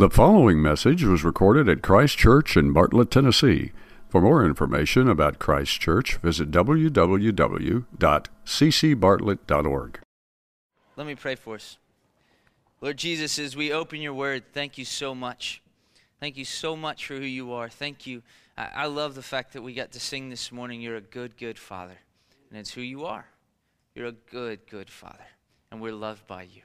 The following message was recorded at Christ Church in Bartlett, Tennessee. For more information about Christ Church, visit www.ccbartlett.org. Let me pray for us. Lord Jesus, as we open your word, thank you so much. Thank you so much for who you are. Thank you. I, I love the fact that we got to sing this morning, You're a good, good Father. And it's who you are. You're a good, good Father. And we're loved by you.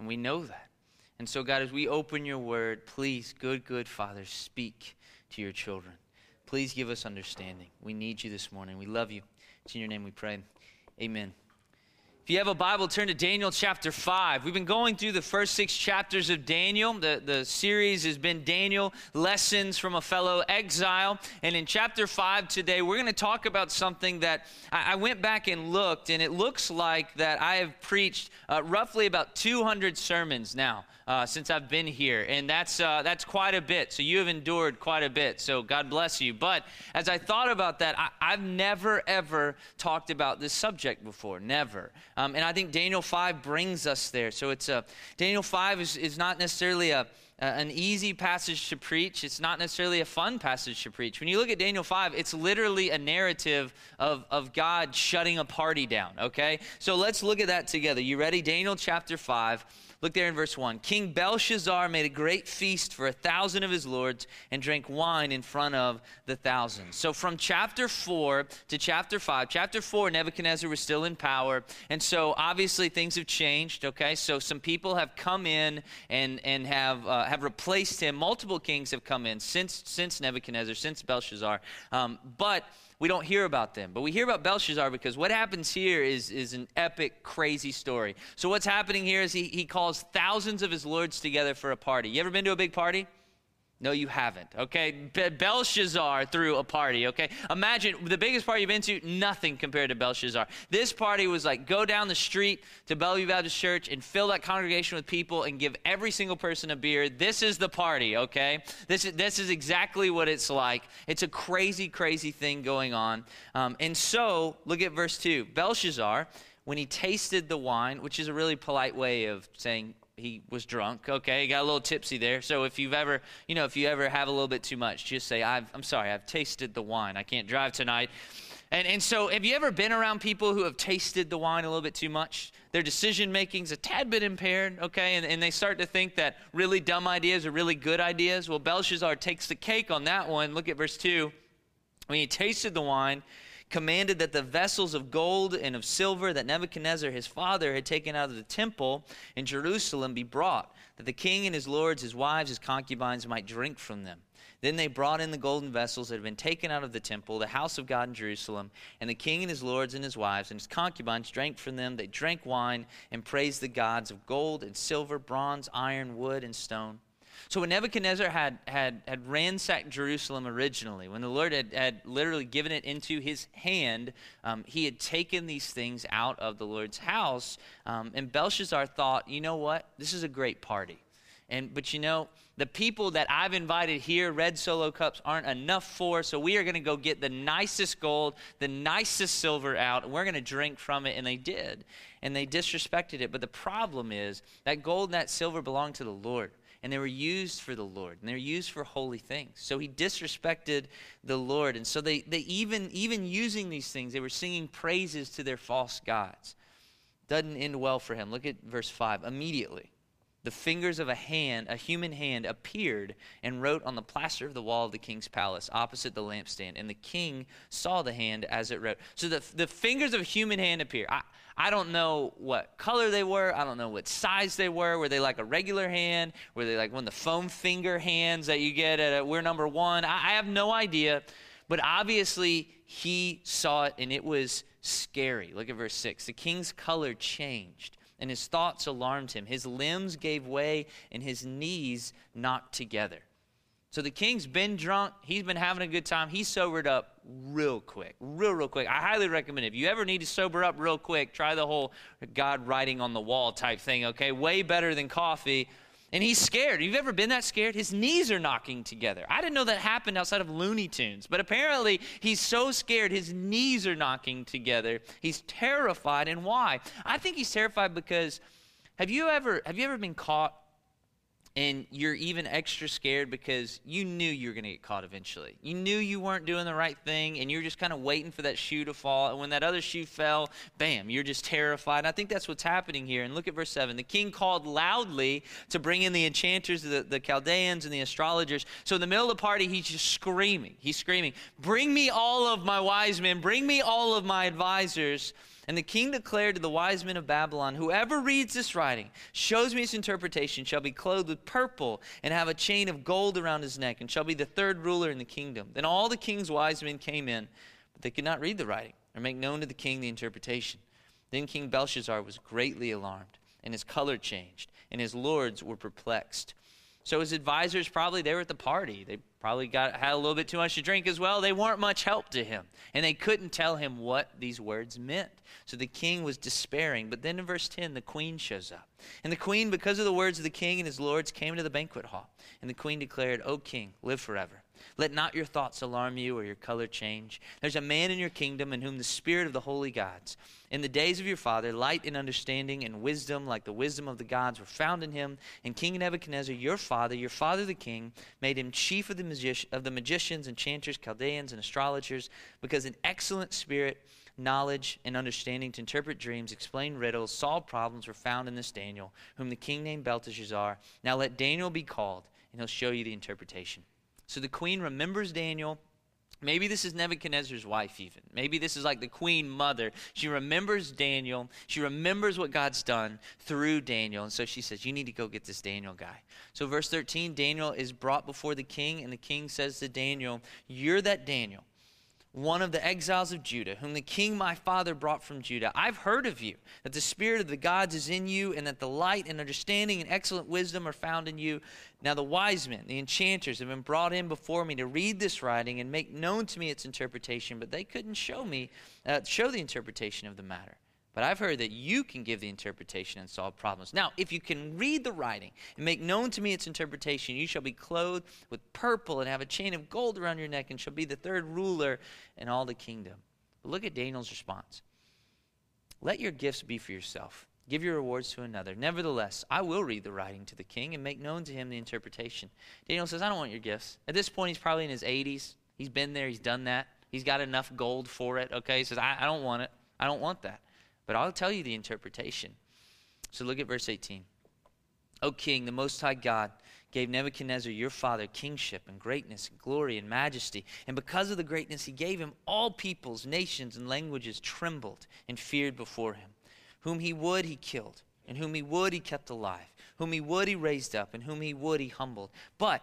And we know that. And so, God, as we open your word, please, good, good Father, speak to your children. Please give us understanding. We need you this morning. We love you. It's in your name we pray. Amen. If you have a Bible, turn to Daniel chapter 5. We've been going through the first six chapters of Daniel. The, the series has been Daniel Lessons from a Fellow Exile. And in chapter 5 today, we're going to talk about something that I, I, went back and looked, and it looks like that I have preached uh, roughly about 200 sermons now uh, since I've been here, and that's uh, that's quite a bit. So you have endured quite a bit. So God bless you. But as I thought about that, I, have never ever talked about this subject before, never. Um, and I think Daniel five brings us there. So it's a Daniel five is is not necessarily a an easy passage to preach. It's not necessarily a fun passage to preach. When you look at Daniel 5, it's literally a narrative of, of God shutting a party down, okay? So let's look at that together. You ready? Daniel chapter 5. Look there in verse 1. King Belshazzar made a great feast for a thousand of his lords and drank wine in front of the thousand. So from chapter 4 to chapter 5, chapter 4, Nebuchadnezzar was still in power. And so obviously things have changed, okay? So some people have come in and, and have, uh, have replaced him. Multiple kings have come in since, since Nebuchadnezzar, since Belshazzar. Um, but we don't hear about them. But we hear about Belshazzar because what happens here is, is an epic, crazy story. So, what's happening here is he, he calls thousands of his lords together for a party. You ever been to a big party? No, you haven't. Okay, Belshazzar threw a party. Okay, imagine the biggest party you've been to, nothing compared to Belshazzar. This party was like go down the street to Bellevue Baptist Church and fill that congregation with people and give every single person a beer. This is the party. Okay, this is this is exactly what it's like. It's a crazy, crazy thing going on. Um, and so look at verse two. Belshazzar, when he tasted the wine, which is a really polite way of saying he was drunk. Okay, he got a little tipsy there. So if you've ever, you know, if you ever have a little bit too much, just say, i am sorry, I've tasted the wine. I can't drive tonight. And, and so, have you ever been around people who have tasted the wine a little bit too much? Their decision making's a tad bit impaired, okay? And, and they start to think that really dumb ideas are really good ideas. Well, Belshazzar takes the cake on that one. Look at verse 2. When he tasted the wine, commanded that the vessels of gold and of silver that Nebuchadnezzar his father had taken out of the temple in Jerusalem be brought, that the king and his lords, his wives, his concubines might drink from them. Then they brought in the golden vessels that had been taken out of the temple, the house of God in Jerusalem, and the king and his lords and his wives and his concubines drank from them. They drank wine and praised the gods of gold and silver, bronze, iron, wood, and stone. So when Nebuchadnezzar had, had, had ransacked Jerusalem originally, when the Lord had, had literally given it into his hand, um, he had taken these things out of the Lord's house. Um, and Belshazzar thought, you know what? This is a great party. And but you know, the people that I've invited here, red solo cups, aren't enough for. So we are going to go get the nicest gold, the nicest silver out, and we're going to drink from it. And they did, and they disrespected it. But the problem is that gold and that silver belonged to the Lord and they were used for the Lord, and they were used for holy things. So he disrespected the Lord, and so they, they even even using these things, they were singing praises to their false gods. Doesn't end well for him. Look at verse five. Immediately, the fingers of a hand, a human hand, appeared and wrote on the plaster of the wall of the king's palace opposite the lampstand. And the king saw the hand as it wrote. So the, the fingers of a human hand appear. I, I don't know what color they were. I don't know what size they were. Were they like a regular hand? Were they like one of the foam finger hands that you get at a, We're Number One? I, I have no idea. But obviously, he saw it and it was scary. Look at verse 6. The king's color changed and his thoughts alarmed him. His limbs gave way, and his knees knocked together. So the king's been drunk. He's been having a good time. He sobered up real quick, real, real quick. I highly recommend it. If you ever need to sober up real quick, try the whole God writing on the wall type thing, okay? Way better than coffee and he's scared. You've ever been that scared? His knees are knocking together. I didn't know that happened outside of Looney Tunes, but apparently he's so scared his knees are knocking together. He's terrified, and why? I think he's terrified because have you ever have you ever been caught and you're even extra scared because you knew you were going to get caught eventually. You knew you weren't doing the right thing, and you're just kind of waiting for that shoe to fall. And when that other shoe fell, bam, you're just terrified. And I think that's what's happening here. And look at verse 7. The king called loudly to bring in the enchanters, the, the Chaldeans, and the astrologers. So in the middle of the party, he's just screaming. He's screaming, Bring me all of my wise men, bring me all of my advisors. And the king declared to the wise men of Babylon, Whoever reads this writing, shows me its interpretation, shall be clothed with purple, and have a chain of gold around his neck, and shall be the third ruler in the kingdom. Then all the king's wise men came in, but they could not read the writing, or make known to the king the interpretation. Then King Belshazzar was greatly alarmed, and his color changed, and his lords were perplexed. So his advisors probably they were at the party. They probably got had a little bit too much to drink as well. They weren't much help to him, and they couldn't tell him what these words meant. So the king was despairing. But then in verse 10, the queen shows up. And the queen, because of the words of the king and his lords, came to the banquet hall. And the queen declared, "O king, live forever." Let not your thoughts alarm you or your color change. There's a man in your kingdom in whom the spirit of the holy gods. In the days of your father, light and understanding and wisdom, like the wisdom of the gods, were found in him. And King Nebuchadnezzar, your father, your father the king, made him chief of the, magi- of the magicians, enchanters, Chaldeans, and astrologers, because an excellent spirit knowledge and understanding to interpret dreams, explain riddles, solve problems were found in this Daniel, whom the king named Belteshazzar. Now let Daniel be called, and he'll show you the interpretation. So the queen remembers Daniel. Maybe this is Nebuchadnezzar's wife, even. Maybe this is like the queen mother. She remembers Daniel. She remembers what God's done through Daniel. And so she says, You need to go get this Daniel guy. So, verse 13 Daniel is brought before the king, and the king says to Daniel, You're that Daniel one of the exiles of Judah, whom the king my father brought from Judah. I've heard of you, that the spirit of the gods is in you, and that the light and understanding and excellent wisdom are found in you. Now the wise men, the enchanters, have been brought in before me to read this writing and make known to me its interpretation, but they couldn't show me, uh, show the interpretation of the matter. But I've heard that you can give the interpretation and solve problems. Now, if you can read the writing and make known to me its interpretation, you shall be clothed with purple and have a chain of gold around your neck and shall be the third ruler in all the kingdom. But look at Daniel's response Let your gifts be for yourself. Give your rewards to another. Nevertheless, I will read the writing to the king and make known to him the interpretation. Daniel says, I don't want your gifts. At this point, he's probably in his 80s. He's been there, he's done that. He's got enough gold for it. Okay, he says, I, I don't want it. I don't want that. But I'll tell you the interpretation. So look at verse 18. O king, the Most High God gave Nebuchadnezzar your father kingship and greatness and glory and majesty. And because of the greatness he gave him, all peoples, nations, and languages trembled and feared before him. Whom he would, he killed. And whom he would, he kept alive. Whom he would, he raised up. And whom he would, he humbled. But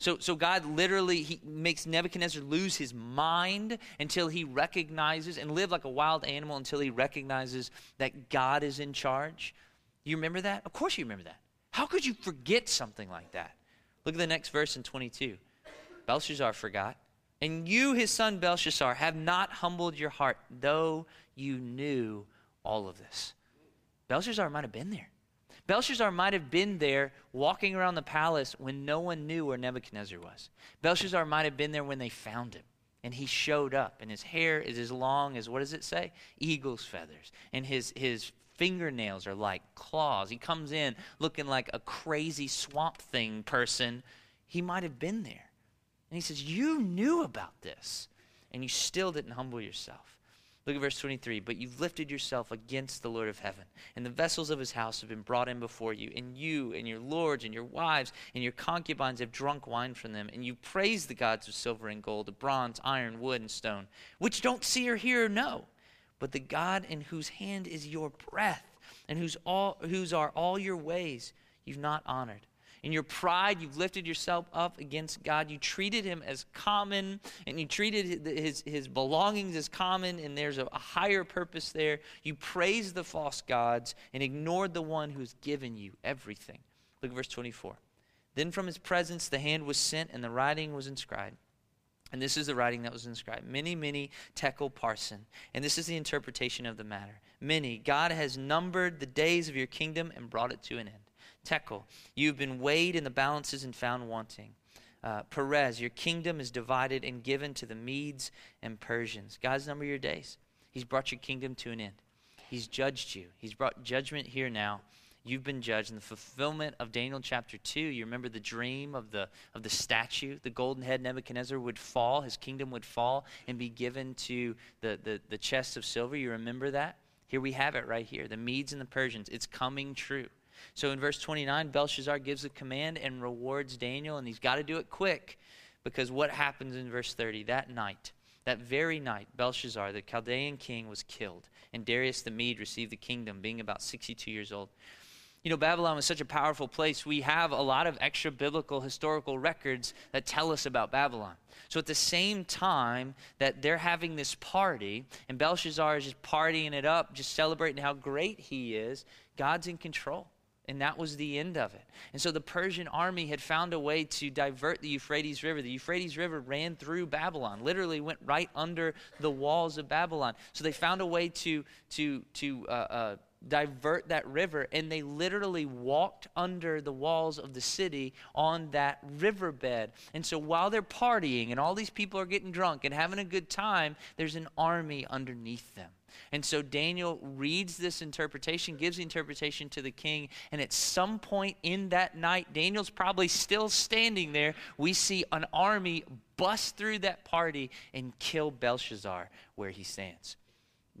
So, so God literally he makes Nebuchadnezzar lose his mind until he recognizes and live like a wild animal until he recognizes that God is in charge. You remember that? Of course you remember that. How could you forget something like that? Look at the next verse in 22. Belshazzar forgot. And you, his son Belshazzar, have not humbled your heart, though you knew all of this. Belshazzar might have been there. Belshazzar might have been there walking around the palace when no one knew where Nebuchadnezzar was. Belshazzar might have been there when they found him. And he showed up, and his hair is as long as, what does it say? Eagle's feathers. And his, his fingernails are like claws. He comes in looking like a crazy swamp thing person. He might have been there. And he says, You knew about this, and you still didn't humble yourself. Look at verse 23. But you've lifted yourself against the Lord of heaven, and the vessels of his house have been brought in before you, and you and your lords and your wives and your concubines have drunk wine from them, and you praise the gods of silver and gold, of bronze, iron, wood, and stone, which don't see or hear or know, but the God in whose hand is your breath, and whose, all, whose are all your ways, you've not honored. In your pride, you've lifted yourself up against God. You treated him as common, and you treated his, his belongings as common, and there's a, a higher purpose there. You praised the false gods and ignored the one who's given you everything. Look at verse 24. Then from his presence the hand was sent, and the writing was inscribed. And this is the writing that was inscribed Mene, mene tekel parsin. And this is the interpretation of the matter. Mene, God has numbered the days of your kingdom and brought it to an end. Tekel, you've been weighed in the balances and found wanting. Uh, Peres, your kingdom is divided and given to the Medes and Persians. God's numbered your days. He's brought your kingdom to an end. He's judged you. He's brought judgment here now you've been judged in the fulfillment of Daniel chapter 2. You remember the dream of the, of the statue. The golden head Nebuchadnezzar would fall, his kingdom would fall and be given to the, the, the chest of silver. You remember that? Here we have it right here the Medes and the Persians. It's coming true. So in verse 29, Belshazzar gives a command and rewards Daniel, and he's got to do it quick because what happens in verse 30? That night, that very night, Belshazzar, the Chaldean king, was killed, and Darius the Mede received the kingdom, being about 62 years old. You know, Babylon was such a powerful place. We have a lot of extra biblical historical records that tell us about Babylon. So at the same time that they're having this party, and Belshazzar is just partying it up, just celebrating how great he is, God's in control. And that was the end of it. And so the Persian army had found a way to divert the Euphrates River. The Euphrates River ran through Babylon, literally went right under the walls of Babylon. So they found a way to, to, to uh, uh, divert that river, and they literally walked under the walls of the city on that riverbed. And so while they're partying and all these people are getting drunk and having a good time, there's an army underneath them. And so Daniel reads this interpretation, gives the interpretation to the king, and at some point in that night, Daniel's probably still standing there. We see an army bust through that party and kill Belshazzar where he stands.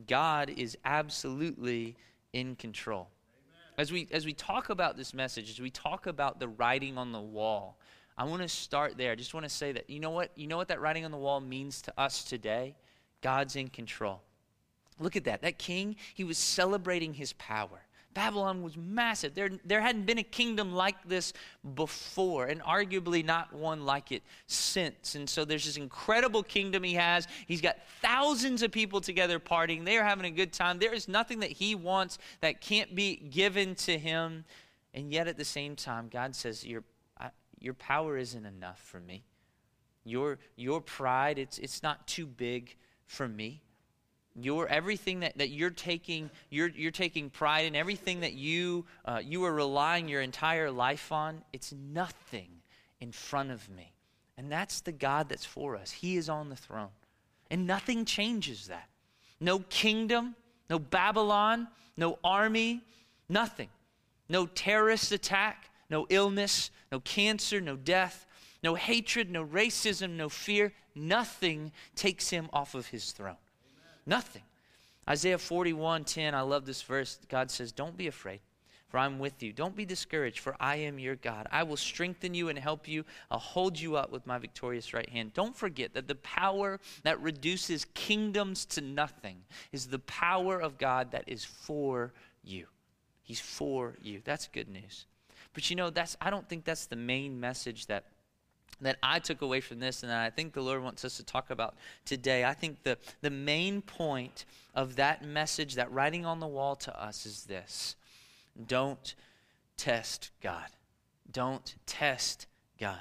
God is absolutely in control. As we, as we talk about this message, as we talk about the writing on the wall, I want to start there. I just want to say that you know what you know what that writing on the wall means to us today? God's in control. Look at that. That king, he was celebrating his power. Babylon was massive. There, there hadn't been a kingdom like this before, and arguably not one like it since. And so there's this incredible kingdom he has. He's got thousands of people together partying. They are having a good time. There is nothing that he wants that can't be given to him. And yet at the same time, God says, Your, I, your power isn't enough for me. Your, your pride, it's, it's not too big for me your everything that, that you're taking you're, you're taking pride in everything that you uh, you are relying your entire life on it's nothing in front of me. And that's the god that's for us. He is on the throne. And nothing changes that. No kingdom no babylon no army nothing. No terrorist attack no illness no cancer no death no hatred no racism no fear. Nothing takes him off of his throne Nothing. Isaiah 41 10, I love this verse. God says, Don't be afraid, for I'm with you. Don't be discouraged, for I am your God. I will strengthen you and help you. I'll hold you up with my victorious right hand. Don't forget that the power that reduces kingdoms to nothing is the power of God that is for you. He's for you. That's good news. But you know, that's I don't think that's the main message that that I took away from this and I think the Lord wants us to talk about today. I think the, the main point of that message, that writing on the wall to us, is this don't test God. Don't test God.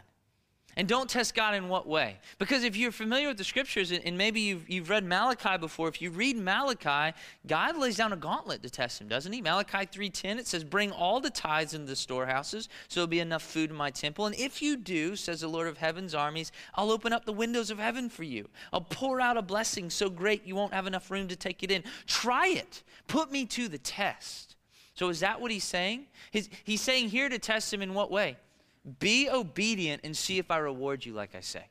And don't test God in what way? Because if you're familiar with the scriptures, and maybe you've, you've read Malachi before, if you read Malachi, God lays down a gauntlet to test him, doesn't he? Malachi 3.10, it says, bring all the tithes into the storehouses, so there'll be enough food in my temple. And if you do, says the Lord of heaven's armies, I'll open up the windows of heaven for you. I'll pour out a blessing so great you won't have enough room to take it in. Try it. Put me to the test. So is that what he's saying? He's, he's saying here to test him in what way? Be obedient and see if I reward you, like I say.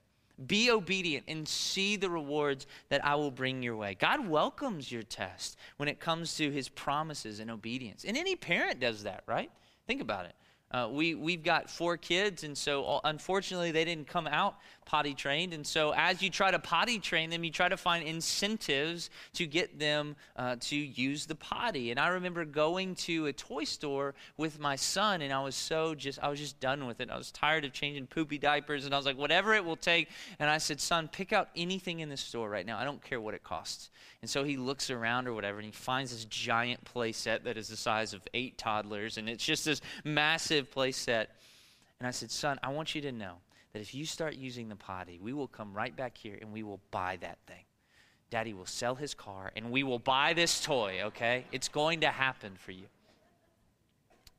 Be obedient and see the rewards that I will bring your way. God welcomes your test when it comes to his promises and obedience. And any parent does that, right? Think about it. Uh, we, we've got four kids, and so uh, unfortunately, they didn't come out potty trained. And so, as you try to potty train them, you try to find incentives to get them uh, to use the potty. And I remember going to a toy store with my son, and I was so just, I was just done with it. I was tired of changing poopy diapers, and I was like, whatever it will take. And I said, son, pick out anything in the store right now. I don't care what it costs. And so he looks around or whatever, and he finds this giant play set that is the size of eight toddlers, and it's just this massive play set. And I said, Son, I want you to know that if you start using the potty, we will come right back here and we will buy that thing. Daddy will sell his car and we will buy this toy, okay? It's going to happen for you.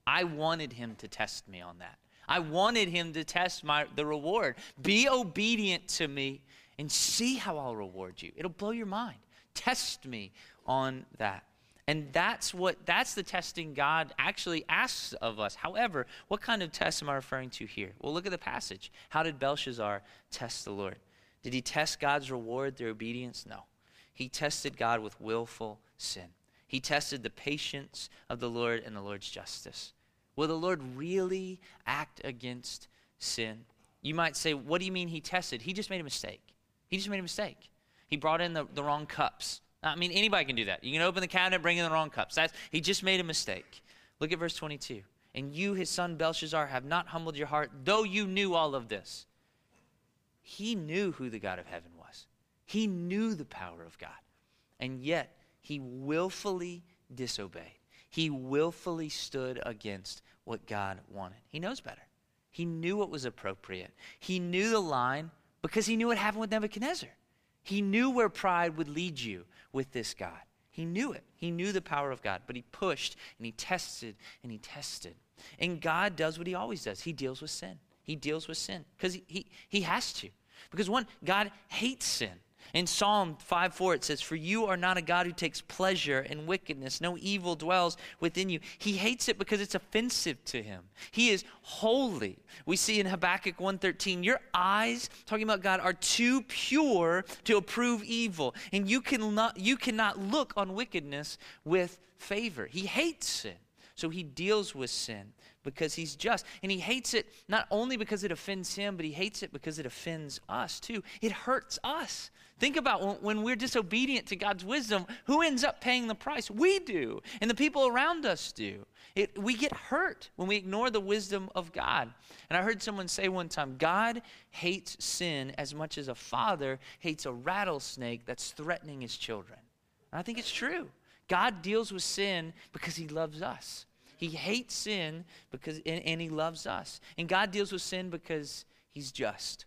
I wanted him to test me on that. I wanted him to test my the reward. Be obedient to me and see how I'll reward you. It'll blow your mind. Test me on that. And that's what that's the testing God actually asks of us. However, what kind of test am I referring to here? Well, look at the passage. How did Belshazzar test the Lord? Did he test God's reward through obedience? No. He tested God with willful sin. He tested the patience of the Lord and the Lord's justice. Will the Lord really act against sin? You might say, what do you mean he tested? He just made a mistake. He just made a mistake. He brought in the, the wrong cups. I mean, anybody can do that. You can open the cabinet, bring in the wrong cups. That's, he just made a mistake. Look at verse 22. And you, his son Belshazzar, have not humbled your heart, though you knew all of this. He knew who the God of heaven was, he knew the power of God. And yet, he willfully disobeyed. He willfully stood against what God wanted. He knows better. He knew what was appropriate. He knew the line because he knew what happened with Nebuchadnezzar. He knew where pride would lead you with this God. He knew it. He knew the power of God, but he pushed and he tested and he tested. And God does what he always does he deals with sin. He deals with sin because he, he, he has to. Because one, God hates sin. In Psalm 5 4, it says, For you are not a God who takes pleasure in wickedness. No evil dwells within you. He hates it because it's offensive to him. He is holy. We see in Habakkuk 1:13, your eyes, talking about God, are too pure to approve evil. And you cannot, you cannot look on wickedness with favor. He hates sin. So he deals with sin because he's just. And he hates it not only because it offends him, but he hates it because it offends us too. It hurts us. Think about when, we're disobedient to God's wisdom, who ends up paying the price? We do, and the people around us do. It, we get hurt when we ignore the wisdom of God. And I heard someone say one time God hates sin as much as a father hates a rattlesnake that's threatening his children. And I think it's true. God deals with sin because he loves us. He hates sin because and, and he loves us. And God deals with sin because he's just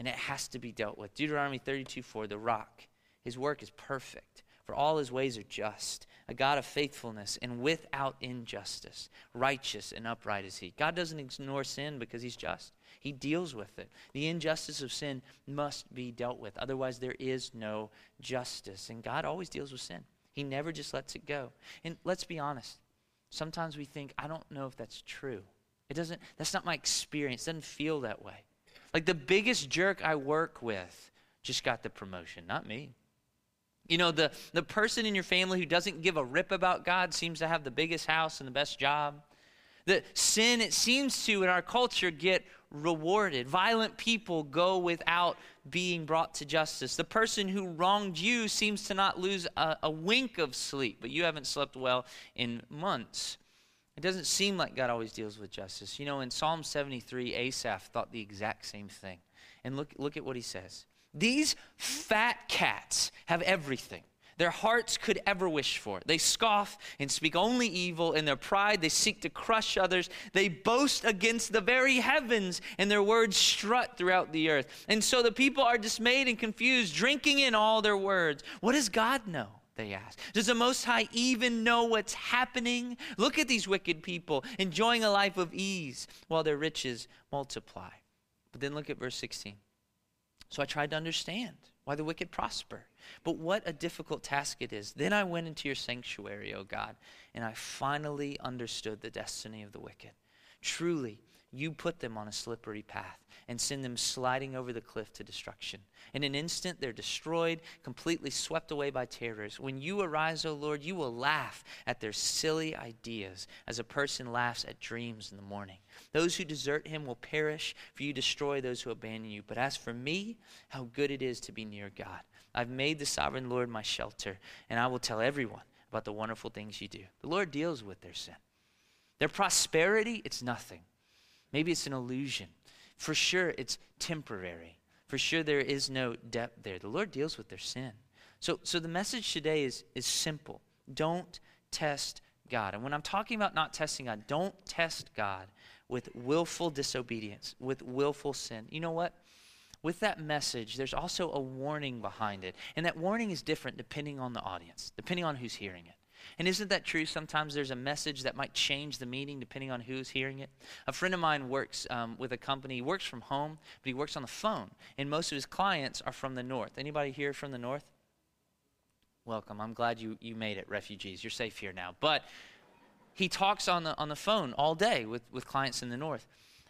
and it has to be dealt with. Deuteronomy 32 4, the rock. His work is perfect, for all his ways are just. A God of faithfulness and without injustice. Righteous and upright is he. God doesn't ignore sin because he's just. He deals with it. The injustice of sin must be dealt with. Otherwise, there is no justice. And God always deals with sin. He never just lets it go. And let's be honest. Sometimes we think, I don't know if that's true. It doesn't, that's not my experience. It doesn't feel that way. Like the biggest jerk I work with just got the promotion, not me. You know, the, the person in your family who doesn't give a rip about God seems to have the biggest house and the best job. The sin, it seems to, in our culture, get rewarded. Violent people go without being brought to justice. The person who wronged you seems to not lose a, a wink of sleep, but you haven't slept well in months. It doesn't seem like God always deals with justice. You know, in Psalm 73, Asaph thought the exact same thing. And look, look at what he says. These fat cats have everything their hearts could ever wish for. They scoff and speak only evil. In their pride, they seek to crush others. They boast against the very heavens, and their words strut throughout the earth. And so the people are dismayed and confused, drinking in all their words. What does God know? They ask. Does the Most High even know what's happening? Look at these wicked people enjoying a life of ease while their riches multiply. But then look at verse 16. So I tried to understand why the wicked prosper. But what a difficult task it is. Then I went into your sanctuary, O God, and I finally understood the destiny of the wicked. Truly, you put them on a slippery path and send them sliding over the cliff to destruction. In an instant, they're destroyed, completely swept away by terrors. When you arise, O Lord, you will laugh at their silly ideas as a person laughs at dreams in the morning. Those who desert him will perish, for you destroy those who abandon you. But as for me, how good it is to be near God. I've made the sovereign Lord my shelter, and I will tell everyone about the wonderful things you do. The Lord deals with their sin. Their prosperity, it's nothing. Maybe it's an illusion. For sure, it's temporary. For sure, there is no depth there. The Lord deals with their sin. So, so the message today is, is simple don't test God. And when I'm talking about not testing God, don't test God with willful disobedience, with willful sin. You know what? With that message, there's also a warning behind it. And that warning is different depending on the audience, depending on who's hearing it. And isn't that true? Sometimes there's a message that might change the meaning depending on who's hearing it. A friend of mine works um, with a company. He works from home, but he works on the phone. And most of his clients are from the north. Anybody here from the north? Welcome. I'm glad you, you made it, refugees. You're safe here now. But he talks on the, on the phone all day with, with clients in the north.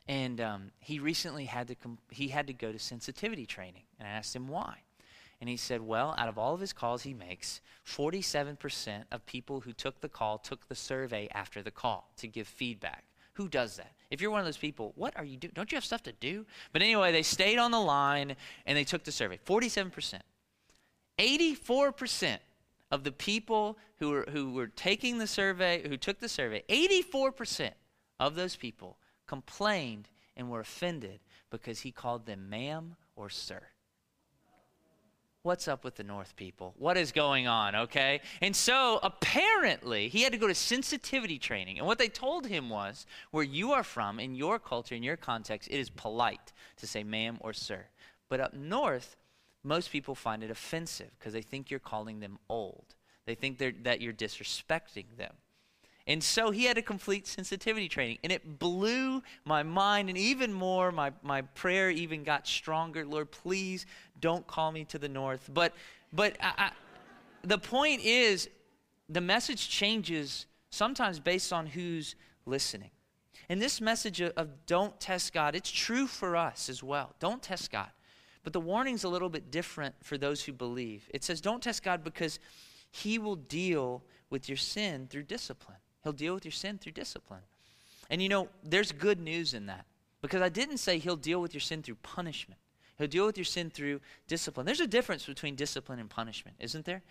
And um, he recently had to, com- he had to go to sensitivity training. And I asked him why. And he said, well, out of all of his calls he makes, 47% of people who took the call took the survey after the call to give feedback. Who does that? If you're one of those people, what are you doing? Don't you have stuff to do? But anyway, they stayed on the line and they took the survey. 47%. 84% of the people who were, who were taking the survey, who took the survey, 84% of those people complained and were offended because he called them ma'am or sir. What's up with the North people? What is going on, okay? And so apparently he had to go to sensitivity training. And what they told him was where you are from, in your culture, in your context, it is polite to say ma'am or sir. But up north, most people find it offensive because they think you're calling them old. They think that you're disrespecting them. And so he had a complete sensitivity training. And it blew my mind. And even more, my, my prayer even got stronger. Lord, please don't call me to the north. But, but I, I, the point is, the message changes sometimes based on who's listening. And this message of, of don't test God, it's true for us as well. Don't test God. But the warning's a little bit different for those who believe. It says, don't test God because he will deal with your sin through discipline. He'll deal with your sin through discipline. And you know, there's good news in that because I didn't say he'll deal with your sin through punishment. He'll deal with your sin through discipline. There's a difference between discipline and punishment, isn't there?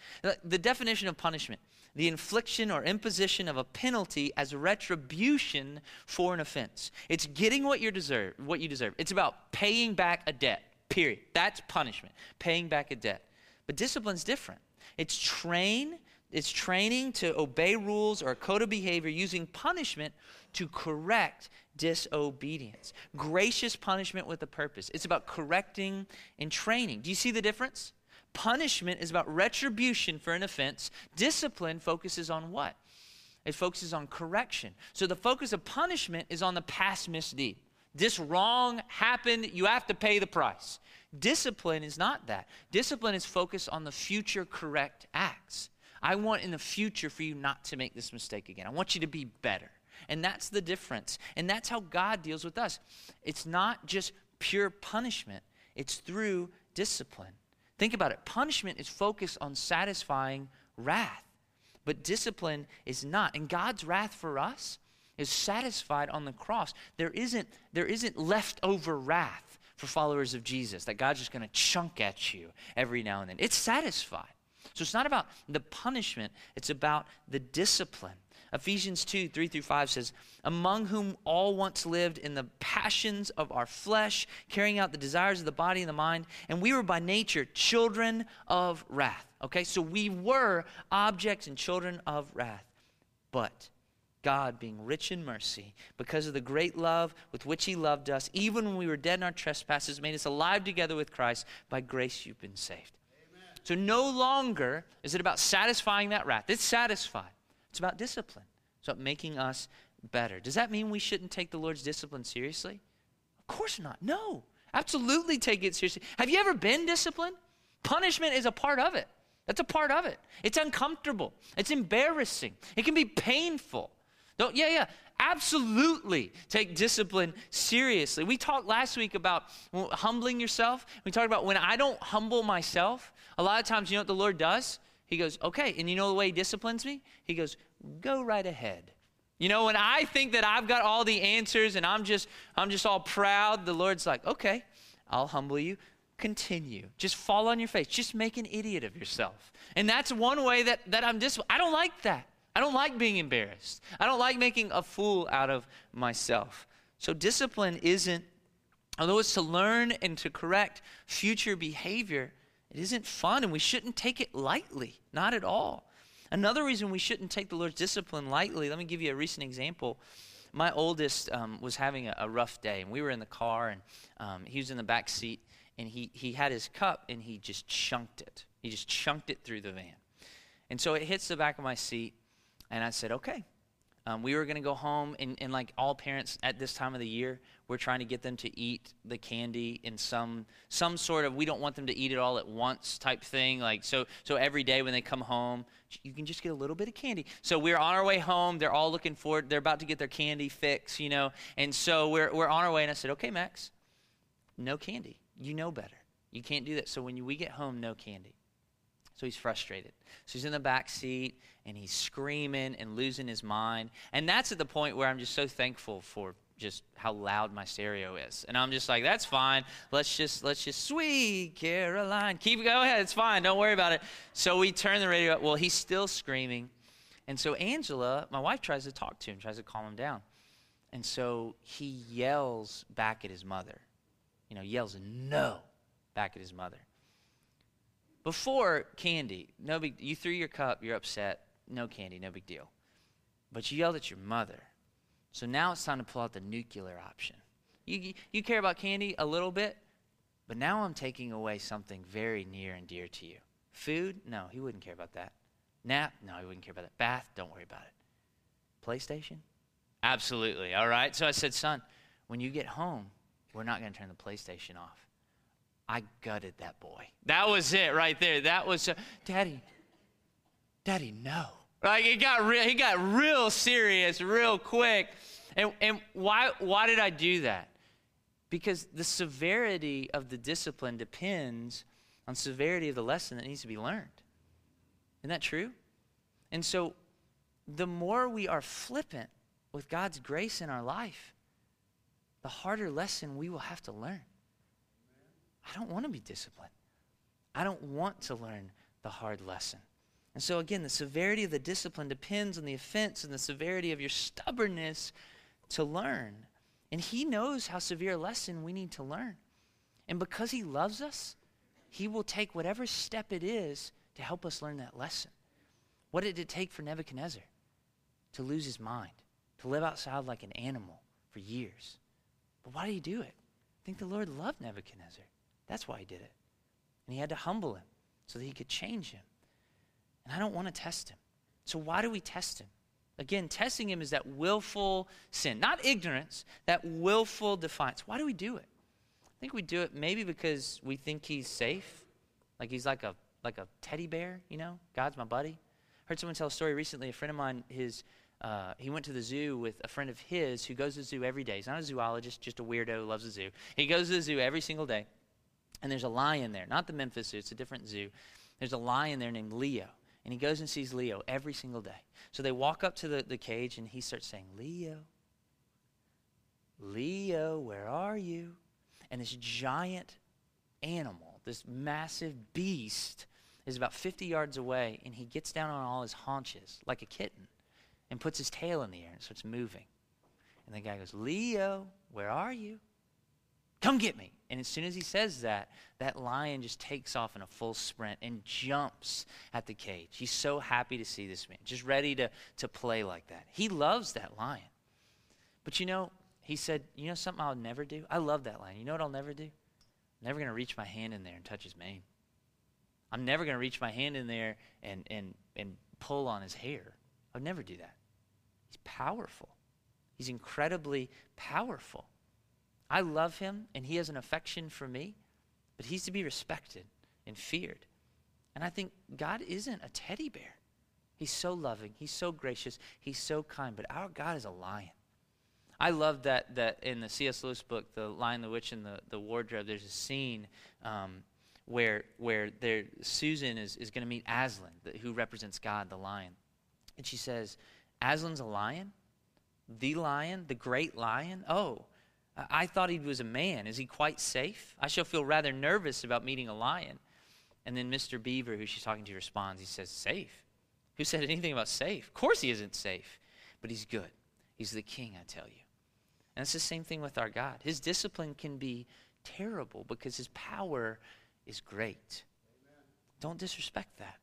The definition of punishment the infliction or imposition of a penalty as retribution for an offense. It's getting what you deserve, what you deserve. It's about paying back a debt. Period. That's punishment. Paying back a debt. But discipline's different. It's train it's training to obey rules or a code of behavior using punishment to correct disobedience. Gracious punishment with a purpose. It's about correcting and training. Do you see the difference? Punishment is about retribution for an offense. Discipline focuses on what? It focuses on correction. So the focus of punishment is on the past misdeed. This wrong happened, you have to pay the price. Discipline is not that. Discipline is focused on the future correct acts. I want in the future for you not to make this mistake again. I want you to be better. And that's the difference. And that's how God deals with us. It's not just pure punishment, it's through discipline. Think about it punishment is focused on satisfying wrath, but discipline is not. And God's wrath for us is satisfied on the cross. There isn't, there isn't leftover wrath for followers of Jesus that God's just going to chunk at you every now and then. It's satisfied. So it's not about the punishment, it's about the discipline. Ephesians 2 3 through 5 says, Among whom all once lived in the passions of our flesh, carrying out the desires of the body and the mind, and we were by nature children of wrath. Okay, so we were objects and children of wrath. But God, being rich in mercy, because of the great love with which He loved us, even when we were dead in our trespasses, made us alive together with Christ. By grace you've been saved. So no longer is it about satisfying that wrath. It's satisfied. It's about discipline. It's about making us better. Does that mean we shouldn't take the Lord's discipline seriously? Of course not. No. Absolutely take it seriously. Have you ever been disciplined? Punishment is a part of it. That's a part of it. It's uncomfortable. It's embarrassing. It can be painful. Don't, yeah, yeah. Absolutely take discipline seriously. We talked last week about humbling yourself. We talked about when I don't humble myself, a lot of times, you know what the Lord does? He goes, okay. And you know the way He disciplines me? He goes, go right ahead. You know, when I think that I've got all the answers and I'm just, I'm just all proud, the Lord's like, okay, I'll humble you. Continue. Just fall on your face. Just make an idiot of yourself. And that's one way that, that I'm disciplined. I don't like that. I don't like being embarrassed. I don't like making a fool out of myself. So discipline isn't, although it's to learn and to correct future behavior, it isn't fun and we shouldn't take it lightly, not at all. Another reason we shouldn't take the Lord's discipline lightly, let me give you a recent example. my oldest um, was having a, a, rough day, and we were in the car, and um, he was in the back seat, and he, he had his cup, and he just chunked it. He just chunked it through the van. And so it hits the back of my seat, and I said, okay. Um, we were going to go home, and, and like all parents at this time of the year, we're trying to get them to eat the candy in some some sort of we don't want them to eat it all at once type thing. Like so so every day when they come home, you can just get a little bit of candy. So we're on our way home. They're all looking forward. They're about to get their candy fix, you know. And so we're we're on our way, and I said, okay, Max, no candy. You know better. You can't do that. So when we get home, no candy. So he's frustrated. So he's in the back seat and he's screaming and losing his mind. And that's at the point where I'm just so thankful for just how loud my stereo is. And I'm just like, that's fine. Let's just let's just sweet Caroline. Keep go ahead. It's fine. Don't worry about it. So we turn the radio up. Well, he's still screaming. And so Angela, my wife tries to talk to him, tries to calm him down. And so he yells back at his mother. You know, yells no back at his mother. Before candy, no big. You threw your cup, you're upset. No candy, no big deal. But you yelled at your mother. So now it's time to pull out the nuclear option. You, you care about candy a little bit, but now I'm taking away something very near and dear to you. Food? No, he wouldn't care about that. Nap? No, he wouldn't care about that. Bath? Don't worry about it. PlayStation? Absolutely. All right. So I said, son, when you get home, we're not going to turn the PlayStation off. I gutted that boy. That was it right there. That was, uh, Daddy, Daddy, no. Like it got real, he got real serious real quick. And, and why, why did I do that? Because the severity of the discipline depends on severity of the lesson that needs to be learned. Isn't that true? And so the more we are flippant with God's grace in our life, the harder lesson we will have to learn. I don't want to be disciplined. I don't want to learn the hard lesson. And so, again, the severity of the discipline depends on the offense and the severity of your stubbornness to learn. And He knows how severe a lesson we need to learn. And because He loves us, He will take whatever step it is to help us learn that lesson. What did it take for Nebuchadnezzar? To lose his mind, to live outside like an animal for years. But why did he do it? I think the Lord loved Nebuchadnezzar. That's why he did it. And he had to humble him so that he could change him. And I don't want to test him. So why do we test him? Again, testing him is that willful sin, not ignorance, that willful defiance. Why do we do it? I think we do it maybe because we think he's safe, like he's like a like a teddy bear, you know. God's my buddy. Heard someone tell a story recently. A friend of mine, his uh, he went to the zoo with a friend of his who goes to the zoo every day. He's not a zoologist, just a weirdo who loves the zoo. He goes to the zoo every single day. And there's a lion there, not the Memphis Zoo, it's a different zoo. There's a lion there named Leo. And he goes and sees Leo every single day. So they walk up to the, the cage and he starts saying, Leo, Leo, where are you? And this giant animal, this massive beast, is about 50 yards away. And he gets down on all his haunches like a kitten and puts his tail in the air and starts moving. And the guy goes, Leo, where are you? Come get me. And as soon as he says that, that lion just takes off in a full sprint and jumps at the cage. He's so happy to see this man, just ready to, to play like that. He loves that lion. But you know, he said, You know something I'll never do? I love that lion. You know what I'll never do? I'm never going to reach my hand in there and touch his mane. I'm never going to reach my hand in there and, and, and pull on his hair. I'll never do that. He's powerful, he's incredibly powerful. I love him and he has an affection for me, but he's to be respected and feared. And I think God isn't a teddy bear. He's so loving, he's so gracious, he's so kind, but our God is a lion. I love that that in the C.S. Lewis book, The Lion, the Witch, and the, the Wardrobe, there's a scene um, where where there Susan is, is going to meet Aslan, the, who represents God, the lion. And she says, Aslan's a lion? The lion? The great lion? Oh, I thought he was a man. Is he quite safe? I shall feel rather nervous about meeting a lion. And then Mr. Beaver, who she's talking to, responds. He says, Safe? Who said anything about safe? Of course he isn't safe, but he's good. He's the king, I tell you. And it's the same thing with our God. His discipline can be terrible because his power is great. Amen. Don't disrespect that.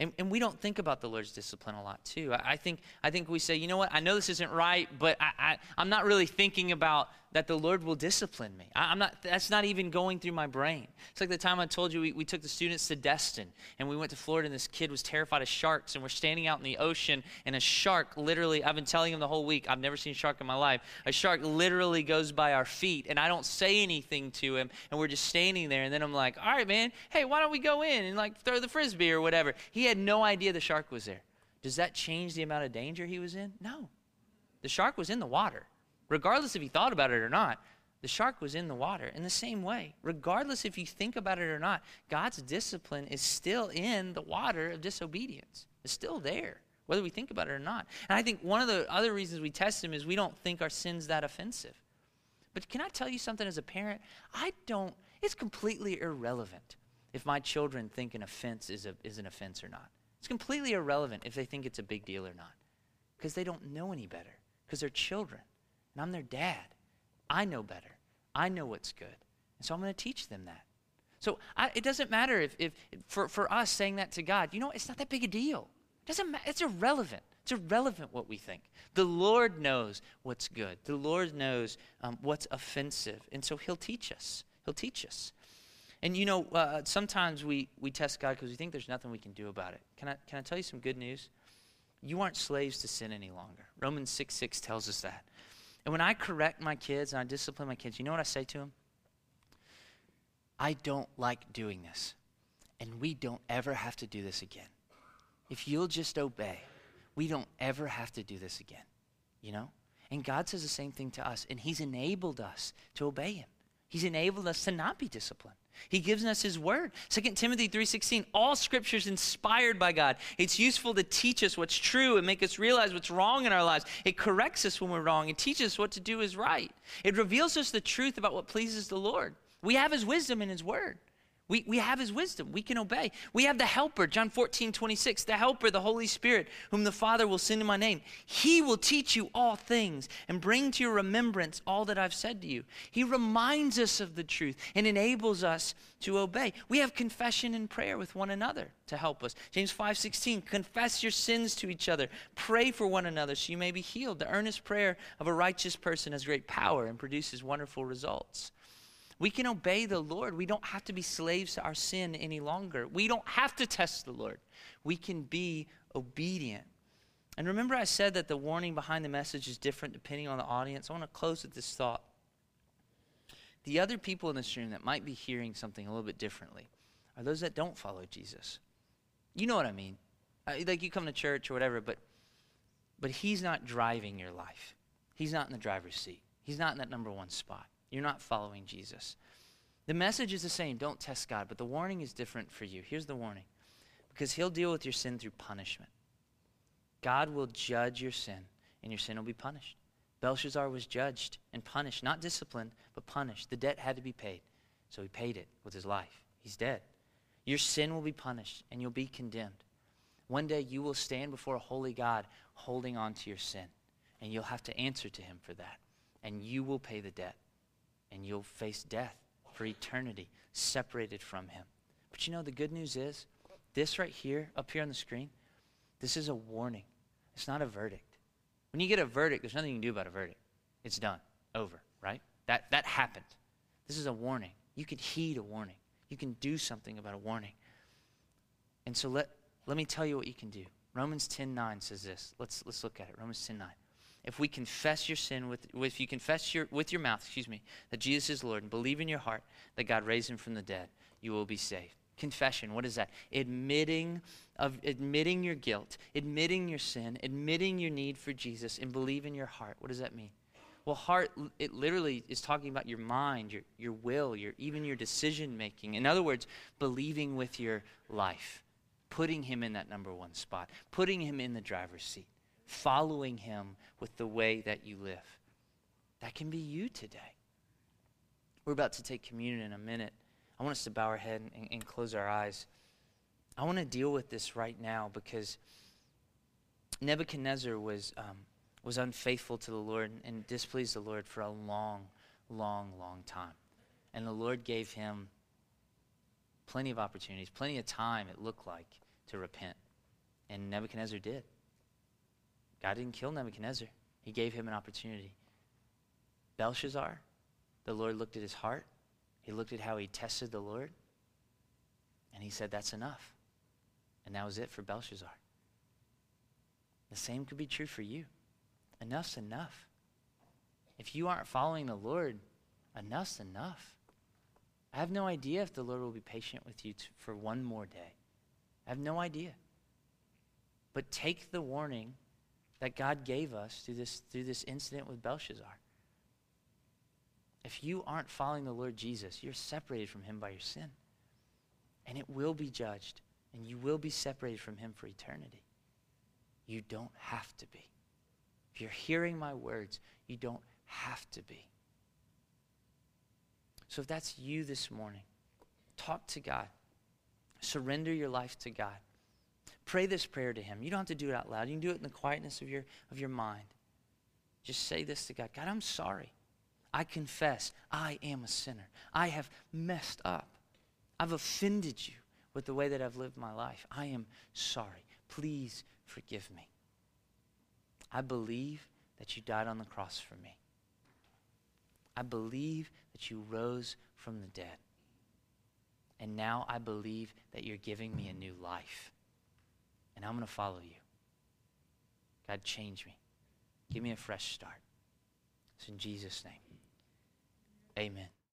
And, and we don't think about the Lord's discipline a lot, too. I, I think, I think we say, you know what, I know this isn't right, but I, I, I'm not really thinking about that the Lord will discipline me. I, am not, that's not even going through my brain. It's like the time I told you we, we took the students to Destin and we went to Florida and this kid was terrified of sharks and we're standing out in the ocean and a shark literally, I've been telling him the whole week, I've never seen a shark in my life. A shark literally goes by our feet and I don't say anything to him and we're just standing there and then I'm like, all right, man, hey, why don't we go in and like throw the frisbee or whatever. He had no idea the shark was there. Does that change the amount of danger he was in? No. The shark was in the water regardless if he thought about it or not, the shark was in the water. In the same way, regardless if you think about it or not, God's discipline is still in the water of disobedience. It's still there, whether we think about it or not. And I think one of the other reasons we test him is we don't think our sin's that offensive. But can I tell you something as a parent? I don't, it's completely irrelevant if my children think an offense is, a, is an offense or not. It's completely irrelevant if they think it's a big deal or not because they don't know any better because they're children and I'm their dad. I know better. I know what's good. And so I'm going to teach them that. So I, it doesn't matter if, if for, for us saying that to God, you know, it's not that big a deal. It doesn't. It's irrelevant. It's irrelevant what we think. The Lord knows what's good. The Lord knows um, what's offensive. And so He'll teach us. He'll teach us. And you know, uh, sometimes we, we test God because we think there's nothing we can do about it. Can I, can I tell you some good news? You aren't slaves to sin any longer. Romans 6 6 tells us that. And when I correct my kids and I discipline my kids, you know what I say to them? I don't like doing this. And we don't ever have to do this again. If you'll just obey, we don't ever have to do this again. You know? And God says the same thing to us. And He's enabled us to obey Him. He's enabled us to not be disciplined. He gives us his word. 2 Timothy 3:16, all scripture is inspired by God. It's useful to teach us what's true and make us realize what's wrong in our lives. It corrects us when we're wrong It teaches us what to do is right. It reveals us the truth about what pleases the Lord. We have his wisdom in his word. We, we have his wisdom. We can obey. We have the helper, John 14, 26, the helper, the Holy Spirit, whom the Father will send in my name. He will teach you all things and bring to your remembrance all that I've said to you. He reminds us of the truth and enables us to obey. We have confession and prayer with one another to help us. James 5, 16, confess your sins to each other. Pray for one another so you may be healed. The earnest prayer of a righteous person has great power and produces wonderful results. We can obey the Lord. We don't have to be slaves to our sin any longer. We don't have to test the Lord. We can be obedient. And remember, I said that the warning behind the message is different depending on the audience. I want to close with this thought. The other people in this room that might be hearing something a little bit differently are those that don't follow Jesus. You know what I mean? Uh, like you come to church or whatever, but but he's not driving your life. He's not in the driver's seat. He's not in that number one spot. You're not following Jesus. The message is the same don't test God, but the warning is different for you. Here's the warning because He'll deal with your sin through punishment. God will judge your sin, and your sin will be punished. Belshazzar was judged and punished, not disciplined, but punished. The debt had to be paid, so he paid it with his life. He's dead. Your sin will be punished, and you'll be condemned. One day you will stand before a holy God holding on to your sin, and you'll have to answer to him for that, and you will pay the debt and you'll face death for eternity, separated from Him. But you know, the good news is this right here, up here on the screen, this is a warning. It's not a verdict. When you get a verdict, there's nothing you can do about a verdict. It's done, over, right? That, that happened. This is a warning. You can heed a warning, you can do something about a warning. And so let, let me tell you what you can do. Romans 10 9 says this. Let's, let's look at it. Romans 10 9 if we confess your sin with, if you confess your, with your mouth, excuse me, that Jesus is Lord and believe in your heart that God raised him from the dead, you will be saved. Confession, what is that? Admitting of admitting your guilt, admitting your sin, admitting your need for Jesus, and believe in your heart. What does that mean? Well, heart, it literally is talking about your mind, your, your will, your, even your decision making. In other words, believing with your life, putting him in that number one spot, putting him in the driver's seat following him with the way that you live. That can be you today. We're about to take communion in a minute. I want us to bow our head and, and close our eyes. I want to deal with this right now because Nebuchadnezzar was, um, was unfaithful to the Lord and displeased the Lord for a long, long, long time. And the Lord gave him plenty of opportunities, plenty of time, it looked like, to repent. And Nebuchadnezzar did. God didn't kill Nebuchadnezzar, he gave him an opportunity. Belshazzar, the Lord looked at his heart, he looked at how he tested the Lord, and he said, That's enough. And that was it for Belshazzar. The same could be true for you. Enough's enough. If you aren't following the Lord, enough's enough. I have no idea if the Lord will be patient with you t- for one more day. I have no idea. But take the warning that God gave us through this, through this incident with Belshazzar. If you aren't following the Lord Jesus, you're separated from him by your sin. And it will be judged, and you will be separated from him for eternity. You don't have to be. If you're hearing my words, you don't have to be. So if that's you this morning, talk to God. Surrender your life to God. Pray this prayer to Him. You don't have to do it out loud. You can do it in the quietness of your, of your mind. Just say this to God God, I'm sorry. I confess I am a sinner. I have messed up. I've offended you with the way that I've lived my life. I am sorry. Please forgive me. I believe that you died on the cross for me. I believe that you rose from the dead. And now I believe that you're giving me a new life. And I'm going to follow you. God, change me. Give me a fresh start. It's in Jesus' name. Amen.